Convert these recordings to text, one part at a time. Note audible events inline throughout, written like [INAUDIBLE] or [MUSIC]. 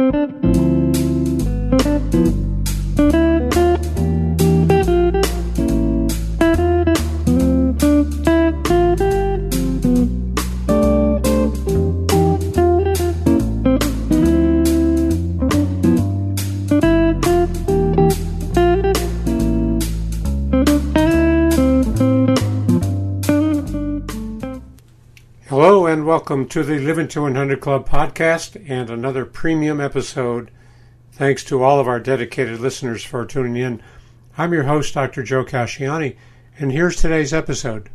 Música welcome to the Living to 100 Club podcast and another premium episode. Thanks to all of our dedicated listeners for tuning in. I'm your host, Dr. Joe Casciani, and here's today's episode.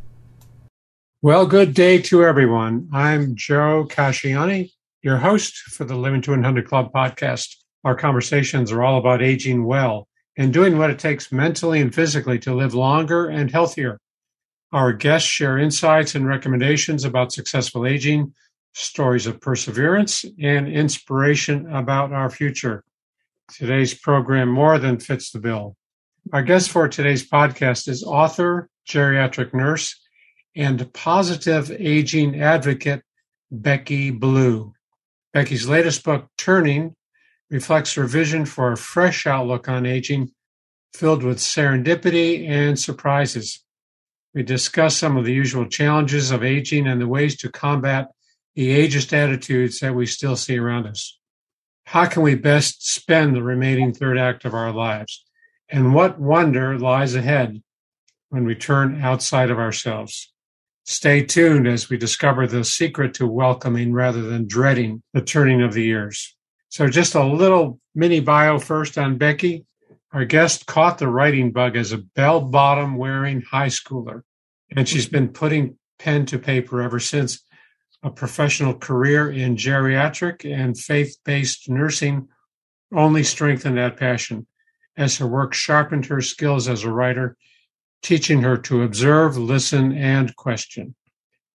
Well, good day to everyone. I'm Joe Casciani, your host for the Living to 100 Club podcast. Our conversations are all about aging well and doing what it takes mentally and physically to live longer and healthier. Our guests share insights and recommendations about successful aging, stories of perseverance, and inspiration about our future. Today's program more than fits the bill. Our guest for today's podcast is author, geriatric nurse, and positive aging advocate, Becky Blue. Becky's latest book, Turning, reflects her vision for a fresh outlook on aging, filled with serendipity and surprises. We discuss some of the usual challenges of aging and the ways to combat the ageist attitudes that we still see around us. How can we best spend the remaining third act of our lives? And what wonder lies ahead when we turn outside of ourselves? Stay tuned as we discover the secret to welcoming rather than dreading the turning of the years. So, just a little mini bio first on Becky. Our guest caught the writing bug as a bell bottom wearing high schooler, and she's been putting pen to paper ever since. A professional career in geriatric and faith based nursing only strengthened that passion as her work sharpened her skills as a writer, teaching her to observe, listen, and question.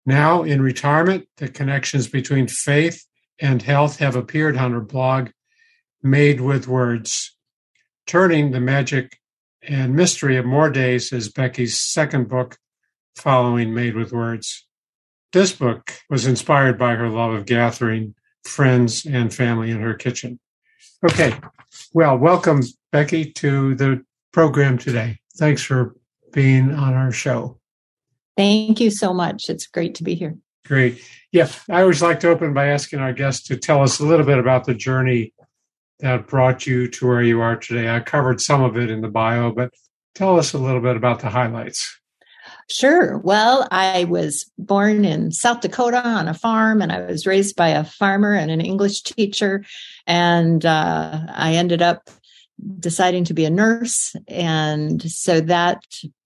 Now, in retirement, the connections between faith and health have appeared on her blog, Made with Words. Turning the Magic and Mystery of More Days is Becky's second book following Made with Words. This book was inspired by her love of gathering friends and family in her kitchen. Okay, well, welcome, Becky, to the program today. Thanks for being on our show. Thank you so much. It's great to be here. Great. Yeah, I always like to open by asking our guests to tell us a little bit about the journey that brought you to where you are today? I covered some of it in the bio, but tell us a little bit about the highlights. Sure. Well, I was born in South Dakota on a farm, and I was raised by a farmer and an English teacher. And uh, I ended up deciding to be a nurse. And so that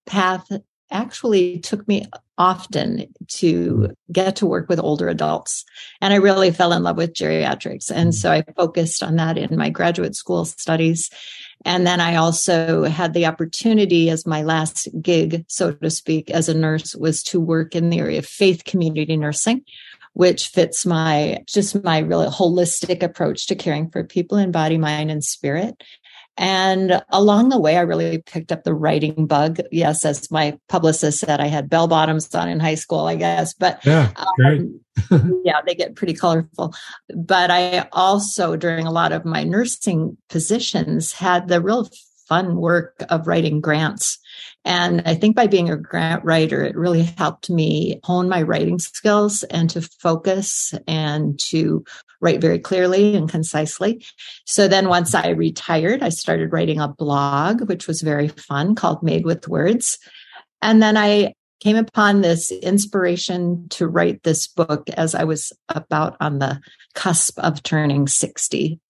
path actually took me often to mm-hmm. get to work with older adults. And I really fell in love with geriatrics. And mm-hmm. so I focused on that in my graduate school studies. And then I also had the opportunity as my last gig, so to speak, as a nurse was to work in the area of faith community nursing which fits my just my really holistic approach to caring for people in body mind and spirit and along the way, I really picked up the writing bug. Yes, as my publicist said, I had bell bottoms on in high school, I guess. But yeah, um, [LAUGHS] yeah, they get pretty colorful. But I also, during a lot of my nursing positions, had the real fun work of writing grants. And I think by being a grant writer, it really helped me hone my writing skills and to focus and to write very clearly and concisely. So then once I retired, I started writing a blog, which was very fun called Made with Words. And then I came upon this inspiration to write this book as I was about on the cusp of turning 60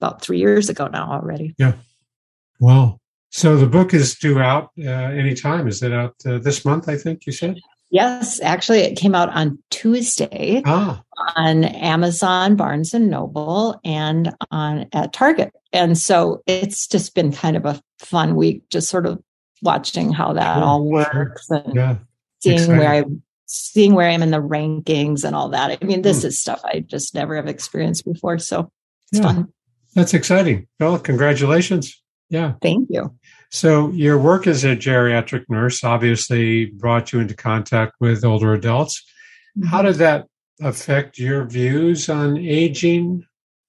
about three years ago now already. Yeah. Wow. So the book is due out uh, anytime. Is it out uh, this month? I think you said. Yes, actually, it came out on Tuesday ah. on Amazon, Barnes and Noble, and on at Target. And so it's just been kind of a fun week, just sort of watching how that sure, all works sure. and yeah. seeing Exciting. where I seeing where I am in the rankings and all that. I mean, this mm. is stuff I just never have experienced before. So it's yeah. fun. That's exciting. Well, congratulations. Yeah. Thank you. So, your work as a geriatric nurse obviously brought you into contact with older adults. Mm-hmm. How did that affect your views on aging?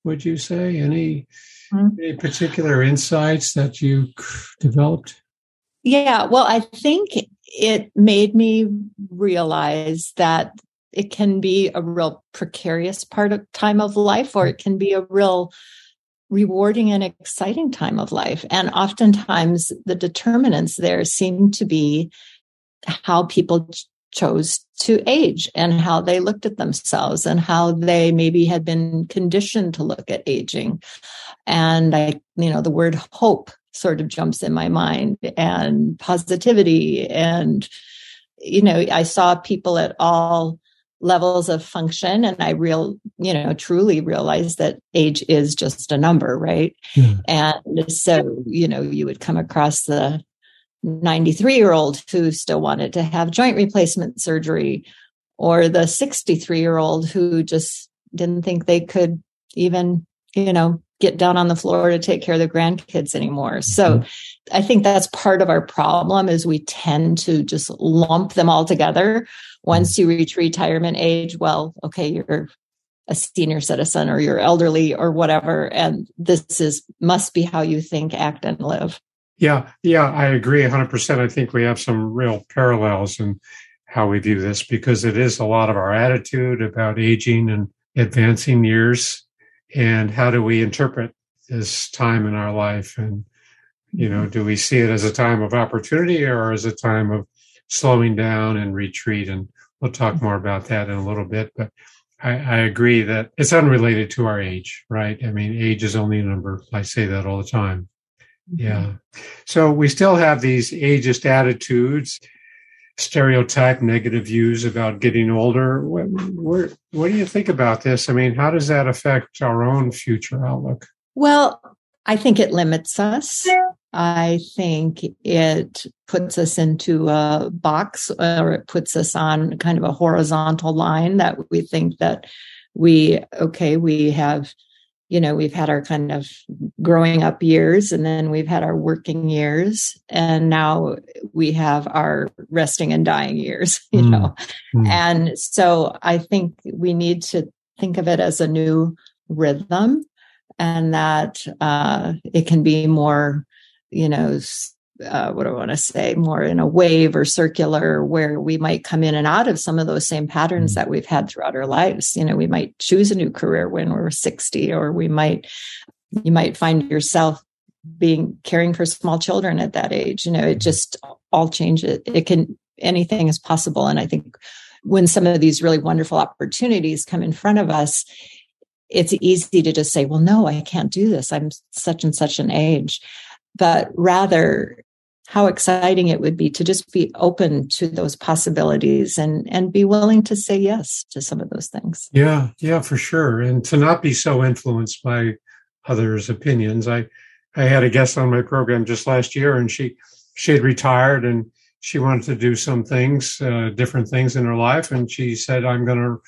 would you say? Any, mm-hmm. any particular insights that you developed? Yeah, well, I think it made me realize that it can be a real precarious part of time of life, or it can be a real rewarding and exciting time of life. And oftentimes the determinants there seem to be how people chose to age and how they looked at themselves and how they maybe had been conditioned to look at aging. And I, you know, the word hope sort of jumps in my mind and positivity. And, you know, I saw people at all levels of function and i real you know truly realized that age is just a number right yeah. and so you know you would come across the 93 year old who still wanted to have joint replacement surgery or the 63 year old who just didn't think they could even you know get down on the floor to take care of their grandkids anymore so mm-hmm. i think that's part of our problem is we tend to just lump them all together once you reach retirement age well okay you're a senior citizen or you're elderly or whatever and this is must be how you think act and live. Yeah, yeah, I agree 100%. I think we have some real parallels in how we view this because it is a lot of our attitude about aging and advancing years and how do we interpret this time in our life? And you know mm-hmm. do we see it as a time of opportunity or as a time of slowing down and retreat and we'll talk mm-hmm. more about that in a little bit but I, I agree that it's unrelated to our age right i mean age is only a number i say that all the time mm-hmm. yeah. So we still have these ageist attitudes, stereotype, negative views about getting older. What, what, what do you think about this? I mean, how does that affect our own future outlook? Well, I think it limits us. I think it puts us into a box or it puts us on kind of a horizontal line that we think that we, okay, we have you know, we've had our kind of growing up years and then we've had our working years and now we have our resting and dying years, [LAUGHS] you mm. know. Mm. And so I think we need to think of it as a new rhythm and that uh, it can be more, you know, uh, what do I want to say, more in a wave or circular where we might come in and out of some of those same patterns mm. that we've had throughout our lives. You know, we might choose a new career when we're 60, or we might, you might find yourself being caring for small children at that age. You know, it just all changes. It can, anything is possible. And I think when some of these really wonderful opportunities come in front of us, it's easy to just say, well, no, I can't do this. I'm such and such an age but rather how exciting it would be to just be open to those possibilities and and be willing to say yes to some of those things. Yeah yeah for sure. And to not be so influenced by others opinions. I i had a guest on my program just last year and she she had retired and she wanted to do some things uh, different things in her life. And she said i'm going to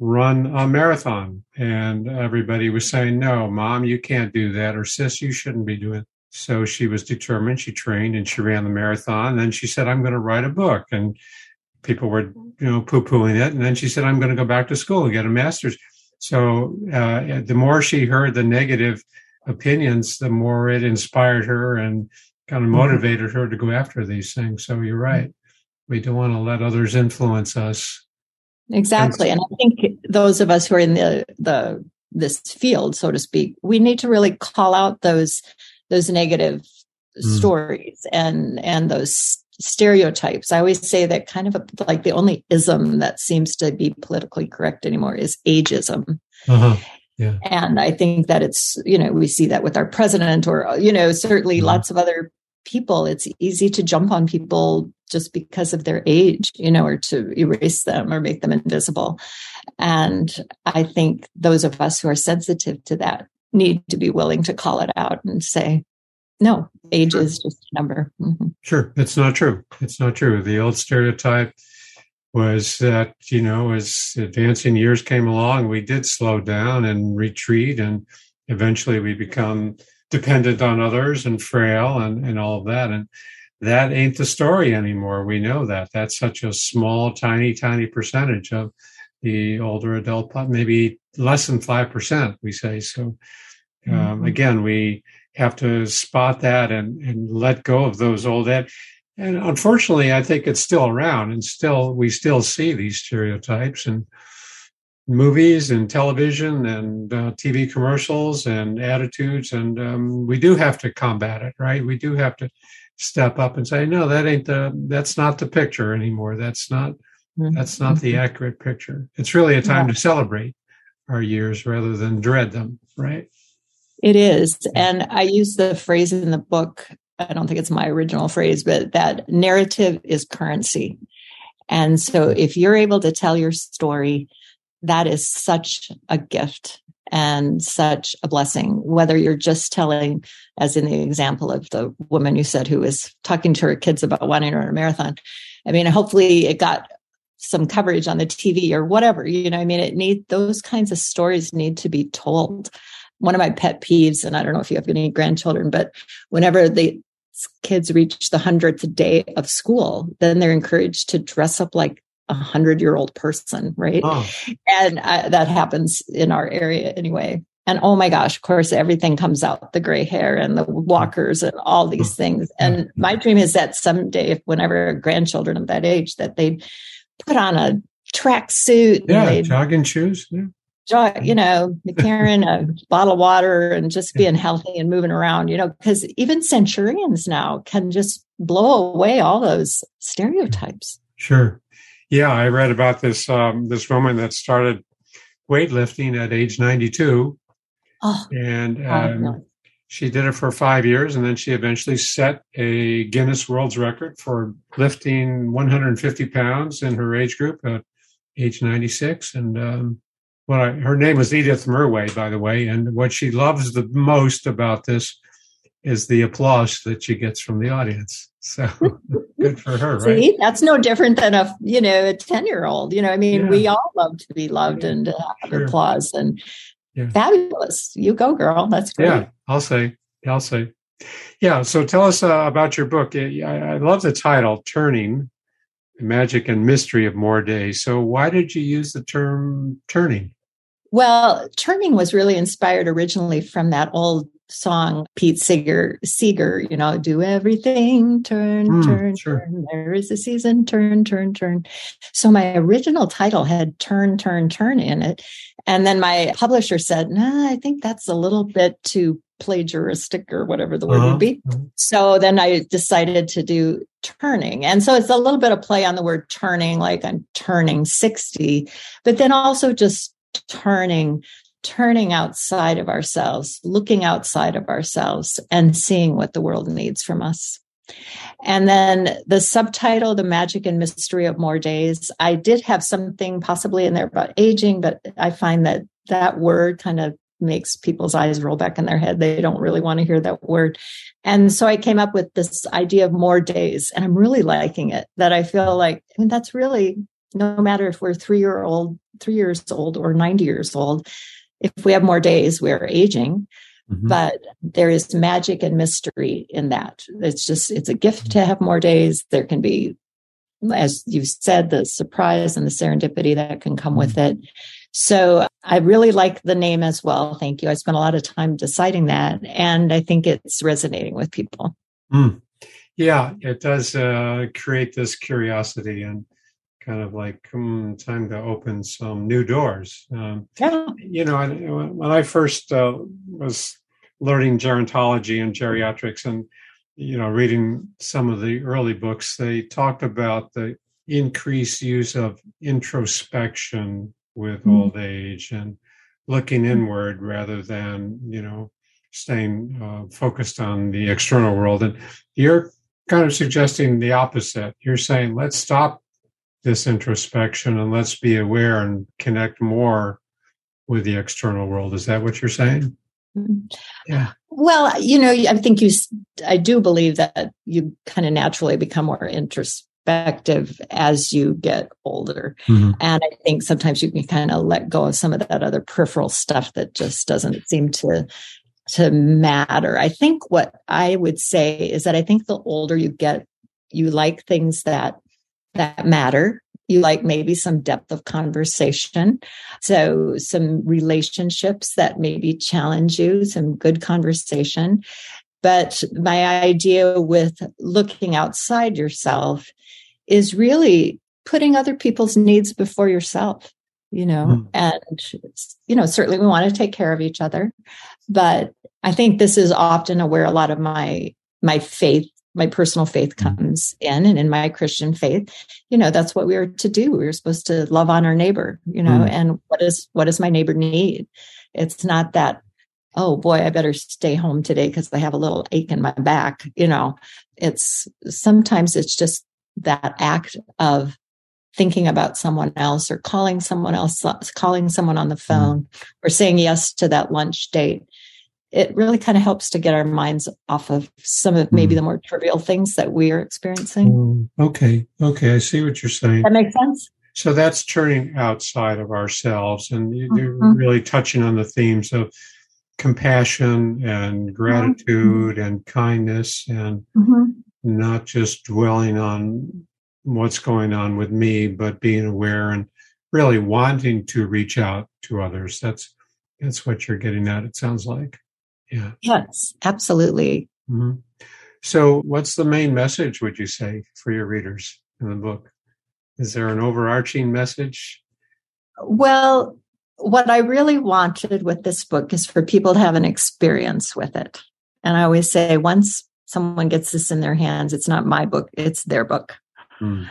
run a marathon. And everybody was saying no mom you can't do that or sis you shouldn't be doing so she was determined. She trained and she ran the marathon. And then she said, I'm going to write a book. And people were, you know, poo pooing it. And then she said, I'm going to go back to school and get a master's. So uh, the more she heard the negative opinions, the more it inspired her and kind of mm-hmm. motivated her to go after these things. So you're right. We don't want to let others influence us. Exactly. And I think those of us who are in the, the, this field, so to speak, we need to really call out those those negative mm. stories and and those stereotypes. I always say that kind of a, like the only ism that seems to be politically correct anymore is ageism. Uh-huh. Yeah. And I think that it's, you know, we see that with our president or, you know, certainly mm-hmm. lots of other people. It's easy to jump on people just because of their age, you know, or to erase them or make them invisible. And I think those of us who are sensitive to that need to be willing to call it out and say, no, age sure. is just a number. Mm-hmm. Sure. It's not true. It's not true. The old stereotype was that, you know, as advancing years came along, we did slow down and retreat, and eventually we become dependent on others and frail and, and all of that. And that ain't the story anymore. We know that. That's such a small, tiny, tiny percentage of the older adult, maybe less than 5%, we say. So, um, mm-hmm. again, we have to spot that and, and let go of those old ed. And unfortunately, I think it's still around and still, we still see these stereotypes and movies and television and uh, TV commercials and attitudes. And um, we do have to combat it, right? We do have to step up and say, no, that ain't the, that's not the picture anymore. That's not, mm-hmm. that's not the accurate picture. It's really a time yeah. to celebrate our years rather than dread them, right? It is. And I use the phrase in the book, I don't think it's my original phrase, but that narrative is currency. And so if you're able to tell your story, that is such a gift and such a blessing, whether you're just telling, as in the example of the woman you said who was talking to her kids about wanting to run a marathon. I mean, hopefully it got some coverage on the TV or whatever. You know, I mean, it need those kinds of stories need to be told. One of my pet peeves, and I don't know if you have any grandchildren, but whenever the kids reach the hundredth day of school, then they're encouraged to dress up like a hundred year old person, right? Oh. And uh, that happens in our area anyway. And oh my gosh, of course, everything comes out the gray hair and the walkers and all these mm. things. And my dream is that someday, whenever grandchildren of that age, that they put on a track suit. Yeah, jogging shoes. Yeah. Jog, you know, carrying [LAUGHS] a bottle of water and just being healthy and moving around, you know, because even centurions now can just blow away all those stereotypes. Sure. Yeah, I read about this um, this woman that started weightlifting at age 92. Oh, and um, she did it for five years, and then she eventually set a Guinness World's Record for lifting 150 pounds in her age group at age 96. And um, what I, her name was Edith Murway, by the way. And what she loves the most about this is the applause that she gets from the audience. So [LAUGHS] good for her, right? See, that's no different than a you know a ten year old. You know, I mean, yeah. we all love to be loved yeah. and have sure. applause, and yeah. fabulous. You go, girl. That's great. Yeah, I'll say. I'll say. Yeah. So tell us uh, about your book. I, I love the title, "Turning: Magic and Mystery of More Days." So why did you use the term "turning"? Well, turning was really inspired originally from that old song Pete Seeger, Seeger, you know, do everything, turn, mm, turn, sure. turn. There is a season, turn, turn, turn. So my original title had turn, turn, turn in it. And then my publisher said, nah, I think that's a little bit too plagiaristic or whatever the word uh-huh. would be. Uh-huh. So then I decided to do turning. And so it's a little bit of play on the word turning, like I'm turning 60, but then also just turning turning outside of ourselves, looking outside of ourselves, and seeing what the world needs from us. And then the subtitle, The Magic and Mystery of More Days, I did have something possibly in there about aging, but I find that that word kind of makes people's eyes roll back in their head. They don't really want to hear that word. And so I came up with this idea of more days, and I'm really liking it. That I feel like I mean, that's really no matter if we're three year old, three years old, or 90 years old, if we have more days, we're aging. Mm-hmm. But there is magic and mystery in that. It's just, it's a gift to have more days. There can be, as you said, the surprise and the serendipity that can come mm-hmm. with it. So I really like the name as well. Thank you. I spent a lot of time deciding that, and I think it's resonating with people. Mm. Yeah, it does uh, create this curiosity and kind of like hmm, time to open some new doors. Um, yeah. You know, when I first uh, was learning gerontology and geriatrics and, you know, reading some of the early books, they talked about the increased use of introspection with mm-hmm. old age and looking mm-hmm. inward rather than, you know, staying uh, focused on the external world. And you're kind of suggesting the opposite. You're saying, let's stop this introspection and let's be aware and connect more with the external world. Is that what you're saying? Mm-hmm. Yeah. Well, you know, I think you, I do believe that you kind of naturally become more introspective as you get older. Mm-hmm. And I think sometimes you can kind of let go of some of that other peripheral stuff that just doesn't seem to to matter. I think what I would say is that I think the older you get, you like things that that matter You like maybe some depth of conversation. So some relationships that maybe challenge you, some good conversation. But my idea with looking outside yourself is really putting other people's needs before yourself, you know, mm. and, you know, certainly we want to take care of each other. But I think this is often where a lot of my, my faith my personal faith hmm. comes in and in my christian faith you know that's what we are to do we're supposed to love on our neighbor you know mm. and what is what does my neighbor need it's not that oh boy, I better stay home today because I have a little ache in my back. You know, it's sometimes it's just that act of thinking about someone else or calling someone else, calling someone on the mm-hmm. phone mm. or saying yes to that lunch date. It really kind of helps to get our minds off of some of maybe mm. the more trivial things that we are experiencing. Oh, okay. Okay. I see what you're saying. That makes sense. So that's turning outside of ourselves and you're mm-hmm. really touching on the themes of compassion and mm-hmm. gratitude mm-hmm. and kindness and mm-hmm. not just dwelling on what's going on with me but being aware and really wanting to reach out to others that's that's what you're getting at it sounds like yeah yes absolutely mm-hmm. so what's the main message would you say for your readers in the book is there an overarching message well what I really wanted with this book is for people to have an experience with it. And I always say, once someone gets this in their hands, it's not my book, it's their book. Mm.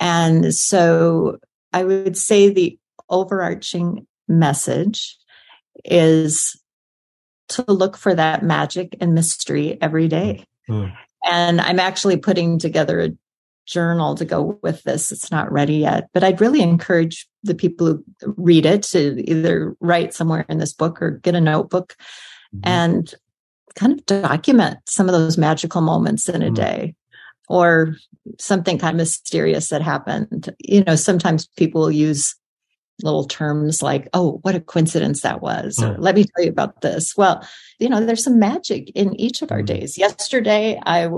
And so I would say the overarching message is to look for that magic and mystery every day. Mm. And I'm actually putting together a journal to go with this. It's not ready yet, but I'd really encourage the people who read it to either write somewhere in this book or get a notebook mm-hmm. and kind of document some of those magical moments in a mm-hmm. day or something kind of mysterious that happened. You know, sometimes people use little terms like, oh, what a coincidence that was, or let me tell you about this. Well, you know, there's some magic in each of our mm-hmm. days. Yesterday, I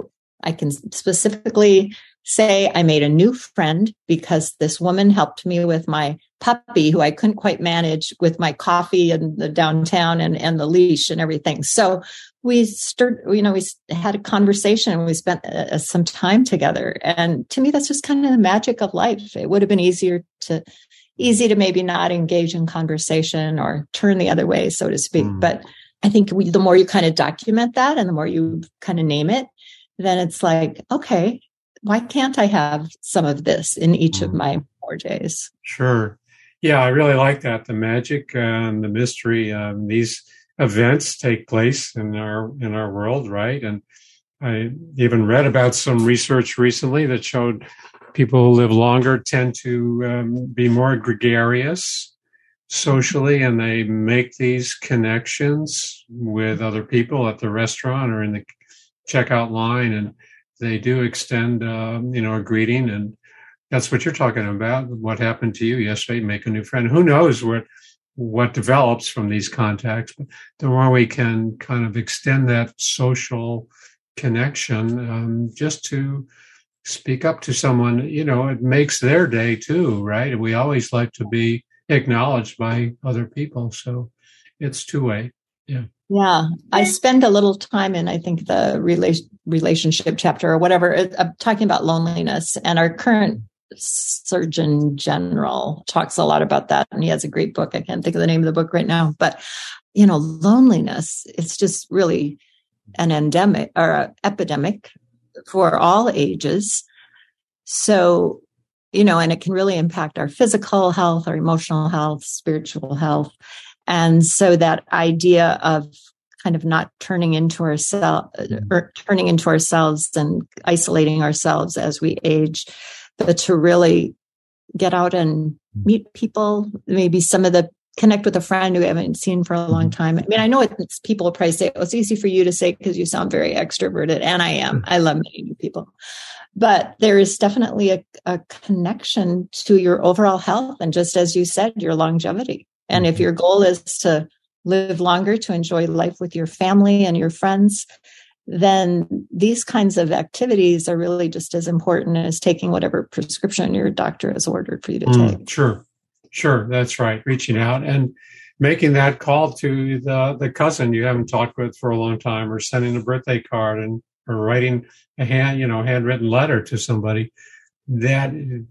I can specifically say I made a new friend because this woman helped me with my puppy who I couldn't quite manage with my coffee and the downtown and, and the leash and everything. So we started, you know, we had a conversation and we spent uh, some time together. And to me, that's just kind of the magic of life. It would have been easier to, easy to maybe not engage in conversation or turn the other way, so to speak. Mm. But I think we, the more you kind of document that and the more you kind of name it, then it's like, okay, why can't I have some of this in each mm. of my four days? Sure. Yeah, I really like that. The magic and the mystery. Um, these events take place in our in our world, right? And I even read about some research recently that showed people who live longer tend to um, be more gregarious socially, and they make these connections with other people at the restaurant or in the checkout line, and they do extend, um, you know, a greeting, and that's what you're talking about. What happened to you yesterday? Make a new friend. Who knows what what develops from these contacts? But the more we can kind of extend that social connection, um, just to speak up to someone, you know, it makes their day too, right? We always like to be acknowledged by other people, so it's two way. Yeah. Yeah, I spend a little time in, I think, the relationship chapter or whatever, I'm uh, talking about loneliness. And our current Surgeon General talks a lot about that. And he has a great book. I can't think of the name of the book right now, but, you know, loneliness, it's just really an endemic or an epidemic for all ages. So, you know, and it can really impact our physical health, our emotional health, spiritual health. And so that idea of kind of not turning into ourselves or turning into ourselves and isolating ourselves as we age, but to really get out and mm-hmm. meet people, maybe some of the connect with a friend who we haven't seen for a long time. I mean, I know it's people will probably say, oh, it's easy for you to say because you sound very extroverted. And I am. I love meeting new people. But there is definitely a, a connection to your overall health. And just as you said, your longevity. And if mm-hmm. your goal is to live longer, to enjoy life with your family and your friends, then these kinds of activities are really just as important as taking whatever prescription your doctor has ordered for you to mm, take. Sure, sure, that's right. Reaching out and making that call to the the cousin you haven't talked with for a long time, or sending a birthday card, and or writing a hand you know handwritten letter to somebody. That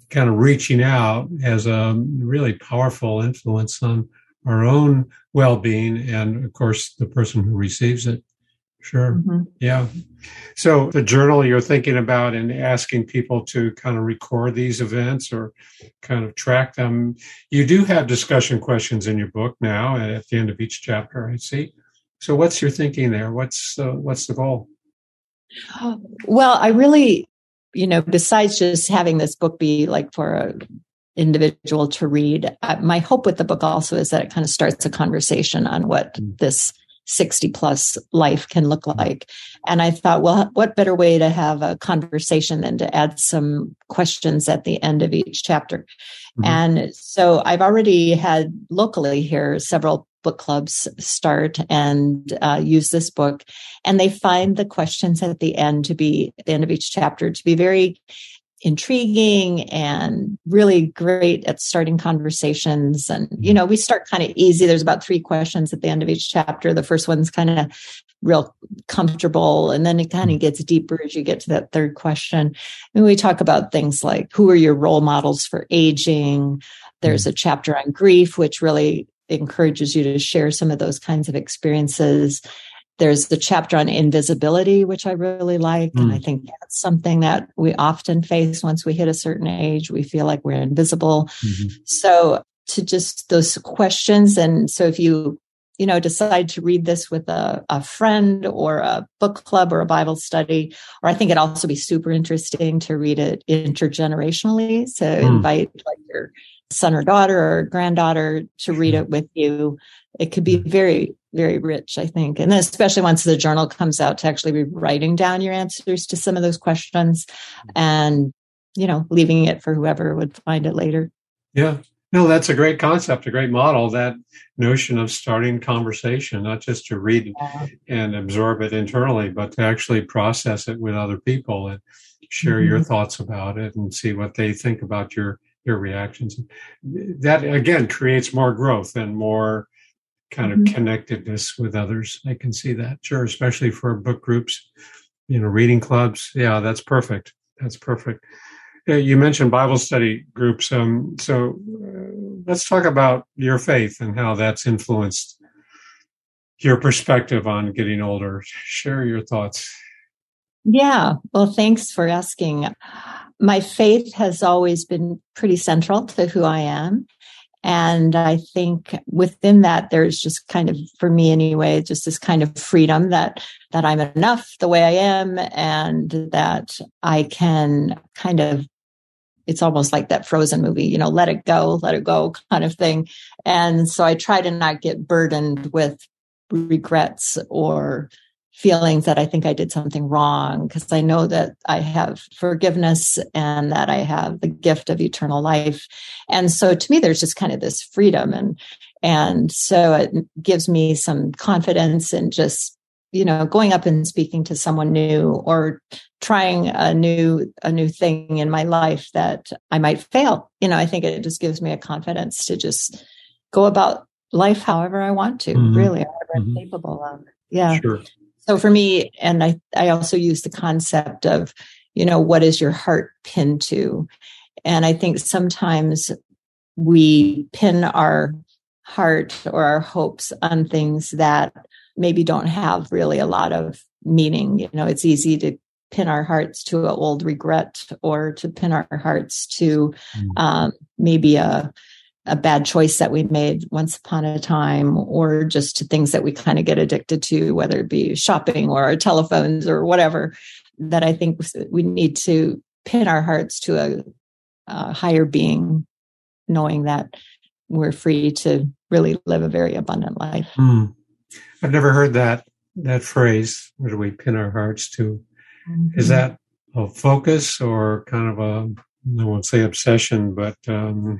kind of reaching out has a really powerful influence on our own well-being and of course the person who receives it Sure. Mm-hmm. Yeah. So the journal you're thinking about and asking people to kind of record these events or kind of track them. You do have discussion questions in your book now at the end of each chapter, I see. So what's your thinking there? What's uh, what's the goal? Well, I really, you know, besides just having this book be like for a individual to read, uh, my hope with the book also is that it kind of starts a conversation on what mm. this 60 plus life can look like. And I thought, well, what better way to have a conversation than to add some questions at the end of each chapter? Mm-hmm. And so I've already had locally here several book clubs start and uh, use this book and they find the questions at the end to be at the end of each chapter to be very intriguing and really great at starting conversations. And, you know, we start kind of easy. There's about three questions at the end of each chapter. The first one's kind of real comfortable. And then it kind of mm-hmm. gets deeper as you get to that third question. And we talk about things like who are your role models for aging? There's mm-hmm. a chapter on grief, which really encourages you to share some of those kinds of experiences. There's the chapter on invisibility, which I really like. Mm. And I hmm. think that's something that we often face once we hit a certain age. We feel like we're invisible. Mm-hmm. So to just those questions. And so if you, you know, decide to read this with a, a friend or a book club or a Bible study, or I think it'd also be super interesting to read it intergenerationally. So mm. invite like your son or daughter or granddaughter to read it with you. It could be very very rich, I think. And then especially once the journal comes out to actually be writing down your answers to some of those questions and, you know, leaving it for whoever would find it later. Yeah. No, that's a great concept, a great model. That notion of starting conversation, not just to read yeah. and absorb it internally, but to actually process it with other people and share mm-hmm. your thoughts about it and see what they think about your your reactions. That again creates more growth and more kind of mm-hmm. connectedness with others. I can see that, sure, especially for book groups, you know, reading clubs. Yeah, that's perfect. That's perfect. You mentioned Bible study groups. Um, so uh, let's talk about your faith and how that's influenced your perspective on getting older. Share your thoughts. Yeah. Well, thanks for asking. My faith has always been pretty central to who I am. And I think within that, there's just kind of, for me anyway, just this kind of freedom that, that I'm enough the way I am and that I can kind of, it's almost like that frozen movie, you know, let it go, let it go kind of thing. And so I try to not get burdened with regrets or feelings that I think I did something wrong because I know that I have forgiveness and that I have the gift of eternal life. And so to me, there's just kind of this freedom and, and so it gives me some confidence in just, you know, going up and speaking to someone new or trying a new, a new thing in my life that I might fail. You know, I think it just gives me a confidence to just go about life however I want to, mm-hmm. really, however mm-hmm. I'm capable of. Yeah. Sure. So for me, and I, I also use the concept of, you know, what is your heart pinned to? And I think sometimes we pin our heart or our hopes on things that maybe don't have really a lot of meaning. You know, it's easy to pin our hearts to an old regret or to pin our hearts to mm. um, maybe a a bad choice that we made once upon a time or just to things that we kind of get addicted to whether it be shopping or our telephones or whatever that i think we need to pin our hearts to a, a higher being knowing that we're free to really live a very abundant life mm. i've never heard that that phrase where do we pin our hearts to mm-hmm. is that a focus or kind of a i won't say obsession but um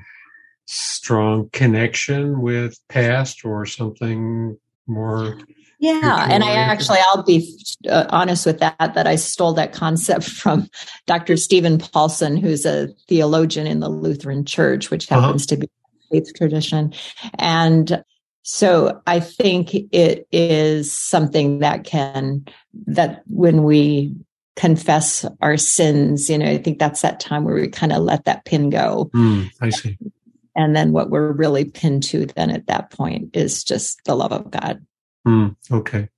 strong connection with past or something more Yeah, and I actually, I'll be uh, honest with that. That I stole that concept [LAUGHS] from Dr. Stephen Paulson, who's a theologian in the Lutheran Church, which uh-huh. happens uh-huh. to be faith tradition, and so I think it is something that can that when we confess our sins, you know, I think that's that time where we kind of let that pin go. Mm, I see. And then what we're really pinned to then at that point is just the love of God. Mm, okay.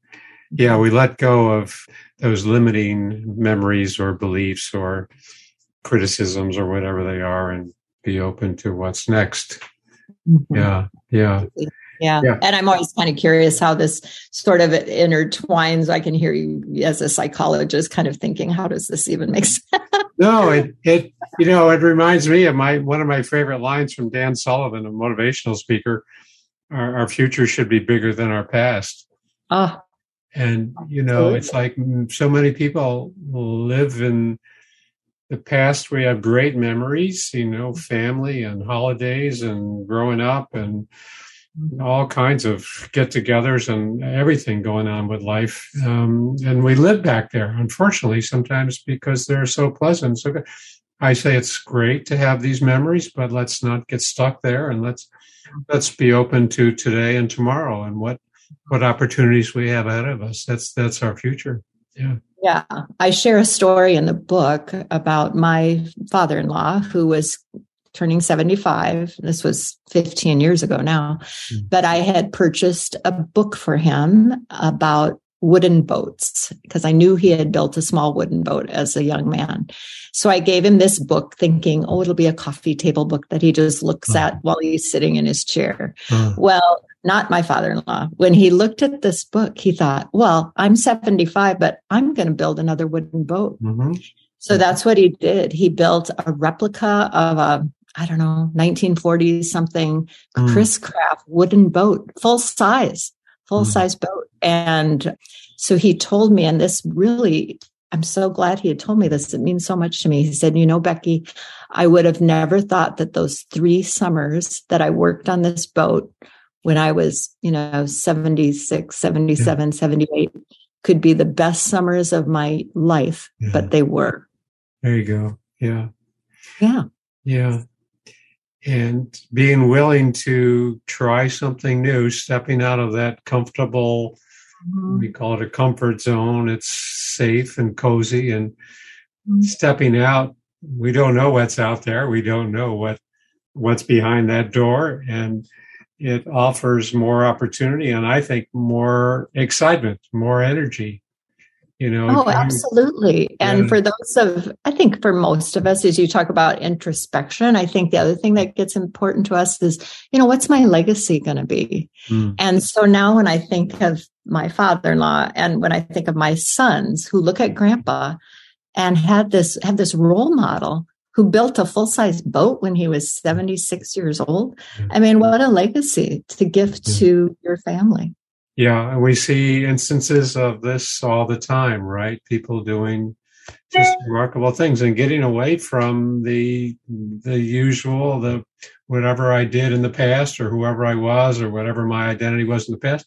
Yeah, we let go of those limiting memories or beliefs or criticisms or whatever they are and be open to what's next. Mm-hmm. Yeah, yeah. Yeah. yeah. And I'm always kind of curious how this sort of intertwines. I can hear you as a psychologist kind of thinking, how does this even make [LAUGHS] sense? no, it, it, you know, it reminds me of my, one of my favorite lines from Dan Sullivan, a motivational speaker. Our, our future should be bigger than our past. Ah. And, you know, it's like so many people live in the past. We have great memories, you know, family and holidays and growing up and, all kinds of get-togethers and everything going on with life. Um, and we live back there, unfortunately, sometimes because they're so pleasant. So I say it's great to have these memories, but let's not get stuck there, and let's let's be open to today and tomorrow, and what what opportunities we have ahead of us. That's that's our future. Yeah. Yeah. I share a story in the book about my father in law who was turning 75. This was 15 years ago now, mm-hmm. but I had purchased a book for him about wooden boats because I knew he had built a small wooden boat as a young man. So I gave him this book thinking, oh, it'll be a coffee table book that he just looks at while he's sitting in his chair. Well, not my father in law. When he looked at this book, he thought, well, I'm 75, but I'm going to build another wooden boat. Mm-hmm. So that's what he did. He built a replica of a I don't know, 1940s something, mm. Chris Craft wooden boat, full size, full mm. size boat. And so he told me, and this really, I'm so glad he had told me this. It means so much to me. He said, You know, Becky, I would have never thought that those three summers that I worked on this boat when I was, you know, 76, 77, yeah. 78 could be the best summers of my life, yeah. but they were. There you go. Yeah. Yeah. Yeah and being willing to try something new, stepping out of that comfortable, mm-hmm. we call it a comfort zone. It's safe and cozy and mm-hmm. stepping out. We don't know what's out there. We don't know what, what's behind that door. And it offers more opportunity and I think more excitement, more energy you know oh absolutely. And for those of i think for most of us as you talk about introspection i think the other thing that gets important to us is you know what's my legacy going to be? Mm. and so now when i think of my father-in-law and when i think of my sons who look at grandpa and had this have this role model who built a full-size boat when he was 76 years old i mean what a legacy to give to your family yeah, and we see instances of this all the time, right? People doing just remarkable things and getting away from the the usual, the whatever I did in the past or whoever I was or whatever my identity was in the past.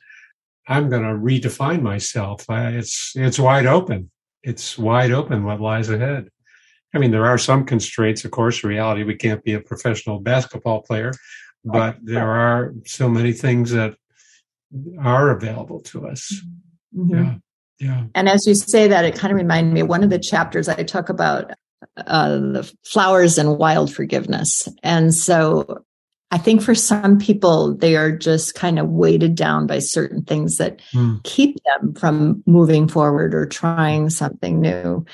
I'm going to redefine myself. I, it's it's wide open. It's wide open what lies ahead. I mean, there are some constraints, of course. Reality, we can't be a professional basketball player, but there are so many things that are available to us. Mm-hmm. Yeah. Yeah. And as you say that, it kind of reminded me of one of the chapters I talk about uh, the flowers and wild forgiveness. And so I think for some people, they are just kind of weighted down by certain things that mm. keep them from moving forward or trying something new.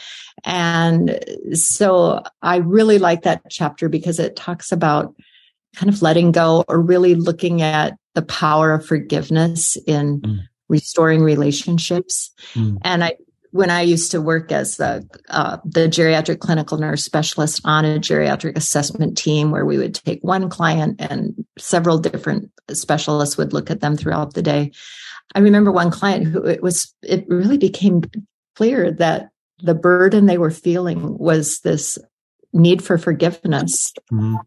And so I really like that chapter because it talks about kind of letting go or really looking at the power of forgiveness in mm. restoring relationships. Mm. And I, when I used to work as the, uh, the geriatric clinical nurse specialist on a geriatric assessment team where we would take one client and several different specialists would look at them throughout the day. I remember one client who it was, it really became clear that the burden they were feeling was this need for forgiveness. Mm.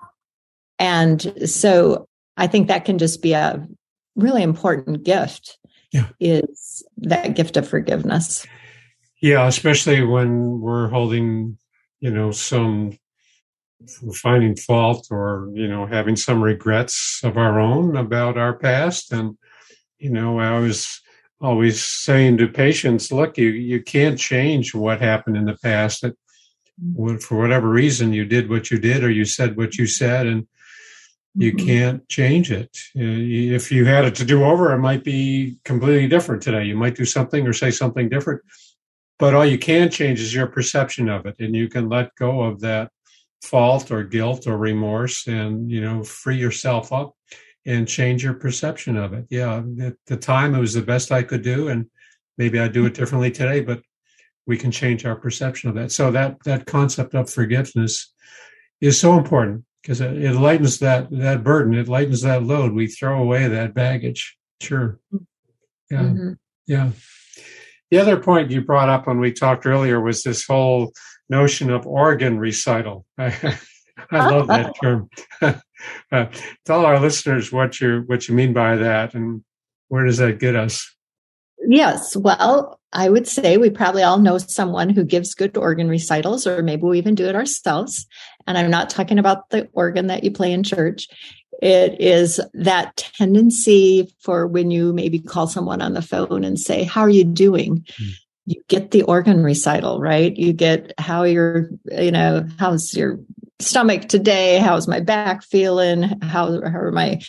And so I think that can just be a really important gift yeah. is that gift of forgiveness. Yeah, especially when we're holding, you know, some finding fault or, you know, having some regrets of our own about our past. And, you know, I was always saying to patients, look, you, you can't change what happened in the past. That mm. for whatever reason you did what you did or you said what you said and you mm-hmm. can't change it. If you had it to do over, it might be completely different today. You might do something or say something different, but all you can change is your perception of it, and you can let go of that fault or guilt or remorse, and you know, free yourself up and change your perception of it. Yeah, at the time it was the best I could do, and maybe I do it differently today, but we can change our perception of that. So that that concept of forgiveness is so important because it, it lightens that that burden. It lightens that load. We throw away that baggage. Sure. Yeah. Mm-hmm. Yeah. The other point you brought up when we talked earlier was this whole notion of organ recital. I, [LAUGHS] I love that [LAUGHS] term. [LAUGHS] uh, tell our listeners what you what you mean by that and where does that get us? Yes. Well, I would say we probably all know someone who gives good organ recitals, or maybe we even do it ourselves. And I'm not talking about the organ that you play in church. It is that tendency for when you maybe call someone on the phone and say, How are you doing? Mm. You get the organ recital, right? You get how you're, you know, how's your stomach today? How's my back feeling? How, how are my,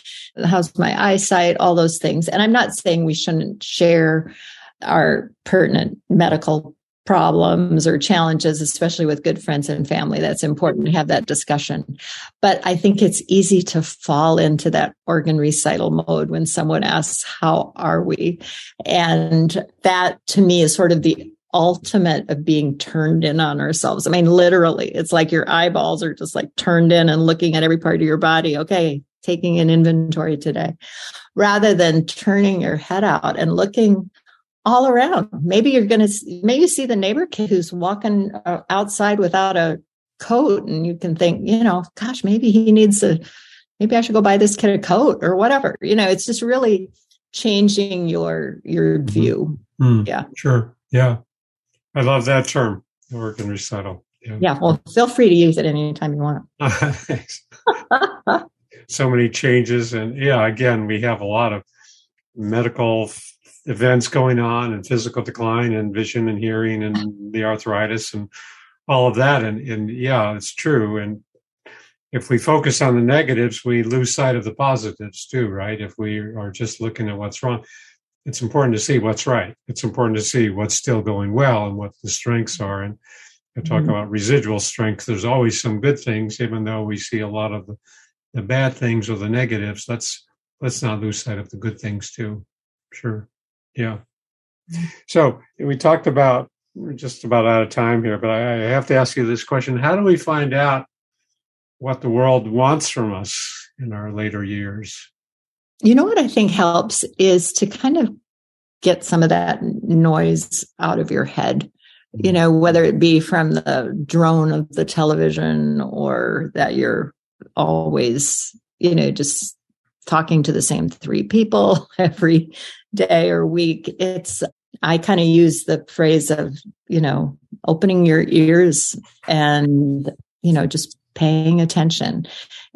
how's my eyesight? All those things. And I'm not saying we shouldn't share our pertinent medical problems or challenges, especially with good friends and family. That's important to have that discussion. But I think it's easy to fall into that organ recital mode when someone asks, How are we? And that to me is sort of the ultimate of being turned in on ourselves. I mean, literally, it's like your eyeballs are just like turned in and looking at every part of your body. Okay, taking an inventory today rather than turning your head out and looking all around. Maybe you're going to, maybe you see the neighbor kid who's walking uh, outside without a coat and you can think, you know, gosh, maybe he needs a, maybe I should go buy this kid a coat or whatever. You know, it's just really changing your, your mm-hmm. view. Mm, yeah. Sure. Yeah. I love that term, organ recital. Yeah. yeah. Well, feel free to use it anytime you want. [LAUGHS] so many changes. And yeah, again, we have a lot of medical events going on and physical decline and vision and hearing and the arthritis and all of that. And, and yeah, it's true. And if we focus on the negatives, we lose sight of the positives too, right? If we are just looking at what's wrong, it's important to see what's right. It's important to see what's still going well and what the strengths are. And I talk mm-hmm. about residual strength. There's always some good things, even though we see a lot of the, the bad things or the negatives. Let's let's not lose sight of the good things too. Sure. Yeah. So we talked about we're just about out of time here, but I have to ask you this question: How do we find out what the world wants from us in our later years? You know what I think helps is to kind of get some of that noise out of your head. You mm-hmm. know, whether it be from the drone of the television or that you're always, you know, just talking to the same three people [LAUGHS] every day or week. It's, I kind of use the phrase of, you know, opening your ears and, you know, just paying attention.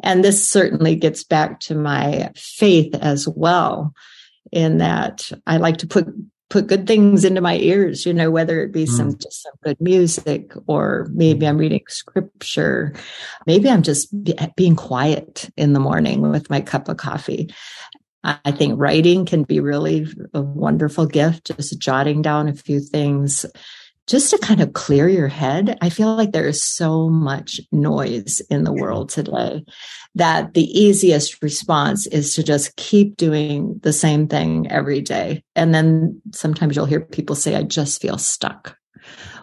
And this certainly gets back to my faith as well, in that I like to put put good things into my ears, you know, whether it be mm. some just some good music or maybe I'm reading scripture. Maybe I'm just be, being quiet in the morning with my cup of coffee. I think writing can be really a wonderful gift, just jotting down a few things just to kind of clear your head. I feel like there is so much noise in the world today that the easiest response is to just keep doing the same thing every day. And then sometimes you'll hear people say, I just feel stuck.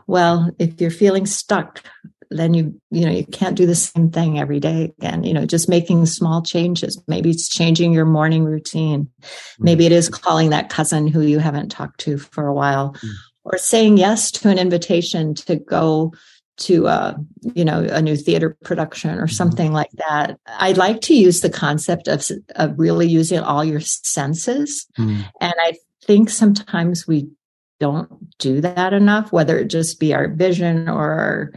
Well, if you're feeling stuck, then you you know you can't do the same thing every day again you know just making small changes maybe it's changing your morning routine maybe it is calling that cousin who you haven't talked to for a while mm or saying yes to an invitation to go to a uh, you know a new theater production or mm-hmm. something like that i like to use the concept of of really using all your senses mm. and i think sometimes we don't do that enough, whether it just be our vision or our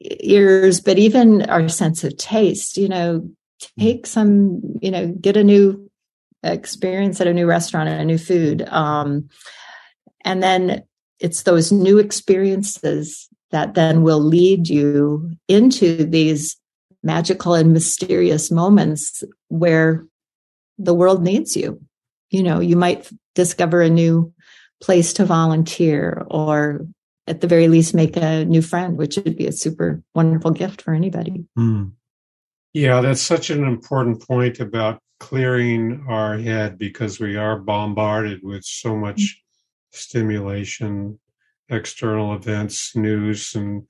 ears, but even our sense of taste, you know, take some, you know, get a new experience at a new restaurant and a new food. Um, and then it's those new experiences that then will lead you into these magical and mysterious moments where the world needs you. You know, you might discover a new place to volunteer or at the very least make a new friend, which would be a super wonderful gift for anybody. Mm. Yeah, that's such an important point about clearing our head because we are bombarded with so much mm-hmm. Stimulation, external events, news and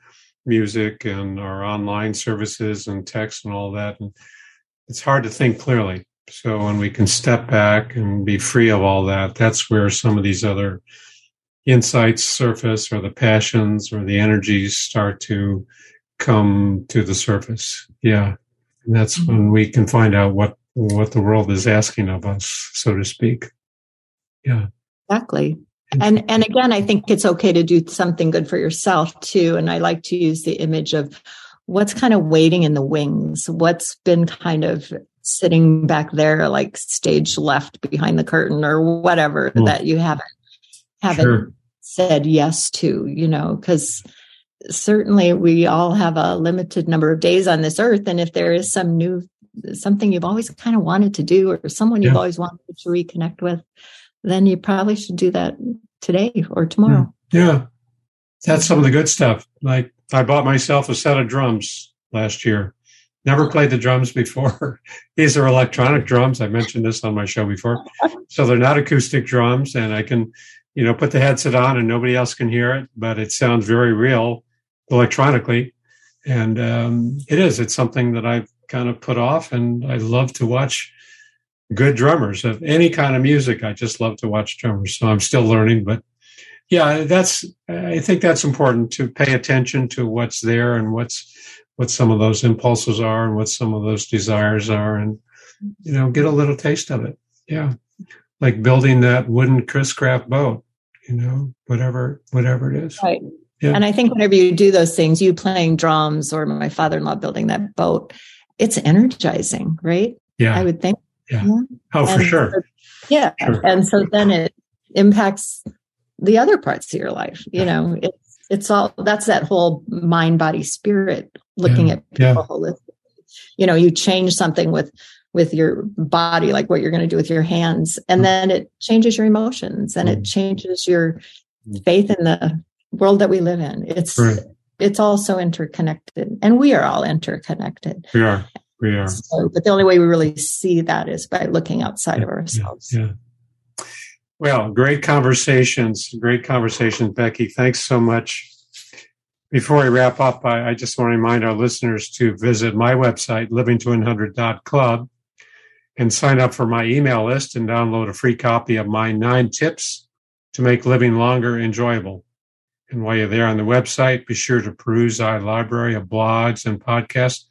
music and our online services and text and all that. And it's hard to think clearly. So when we can step back and be free of all that, that's where some of these other insights surface or the passions or the energies start to come to the surface. Yeah. And that's mm-hmm. when we can find out what, what the world is asking of us, so to speak. Yeah. Exactly. And and again, I think it's okay to do something good for yourself too. And I like to use the image of what's kind of waiting in the wings, what's been kind of sitting back there like stage left behind the curtain or whatever mm. that you haven't haven't sure. said yes to, you know, because certainly we all have a limited number of days on this earth. And if there is some new something you've always kind of wanted to do or someone you've always wanted to reconnect with, then you probably should do that today or tomorrow. Yeah. That's some of the good stuff. Like I bought myself a set of drums last year Never played the drums before. [LAUGHS] These are electronic drums. I mentioned this on my show before. So they're not acoustic drums, and I can, you know, put the headset on and nobody else can hear it, but it sounds very real electronically. And um, it is. It's something that I've kind of put off, and I love to watch good drummers of any kind of music. I just love to watch drummers. So I'm still learning, but yeah, that's. I think that's important to pay attention to what's there and what's what some of those impulses are and what some of those desires are and you know get a little taste of it yeah like building that wooden chris craft boat you know whatever whatever it is right yeah. and i think whenever you do those things you playing drums or my father-in-law building that boat it's energizing right yeah i would think yeah, yeah. oh and for sure so, yeah sure. and so then it impacts the other parts of your life you know it's it's all that's that whole mind body spirit looking yeah, at people yeah. holistically you know you change something with with your body like what you're going to do with your hands and mm. then it changes your emotions and mm. it changes your mm. faith in the world that we live in it's right. it's all so interconnected and we are all interconnected we are we are so, but the only way we really see that is by looking outside yeah, of ourselves yeah, well, great conversations. Great conversations, Becky. Thanks so much. Before we wrap up, I, I just want to remind our listeners to visit my website, livingto100.club, and sign up for my email list and download a free copy of my nine tips to make living longer enjoyable. And while you're there on the website, be sure to peruse our library of blogs and podcasts.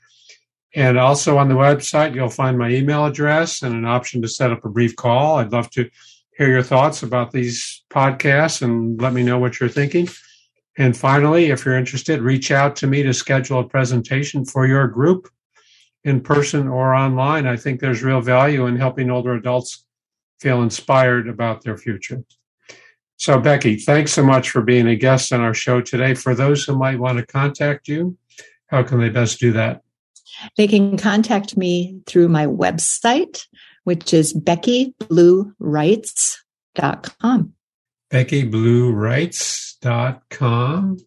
And also on the website, you'll find my email address and an option to set up a brief call. I'd love to hear your thoughts about these podcasts and let me know what you're thinking. And finally, if you're interested, reach out to me to schedule a presentation for your group in person or online. I think there's real value in helping older adults feel inspired about their future. So, Becky, thanks so much for being a guest on our show today. For those who might want to contact you, how can they best do that? They can contact me through my website, which is beckybluewrites.com. beckybluewrites.com.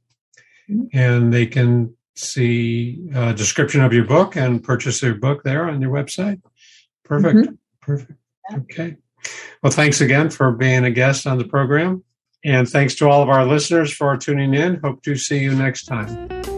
Mm-hmm. And they can see a description of your book and purchase your book there on your website. Perfect. Mm-hmm. Perfect. Okay. Well, thanks again for being a guest on the program. And thanks to all of our listeners for tuning in. Hope to see you next time.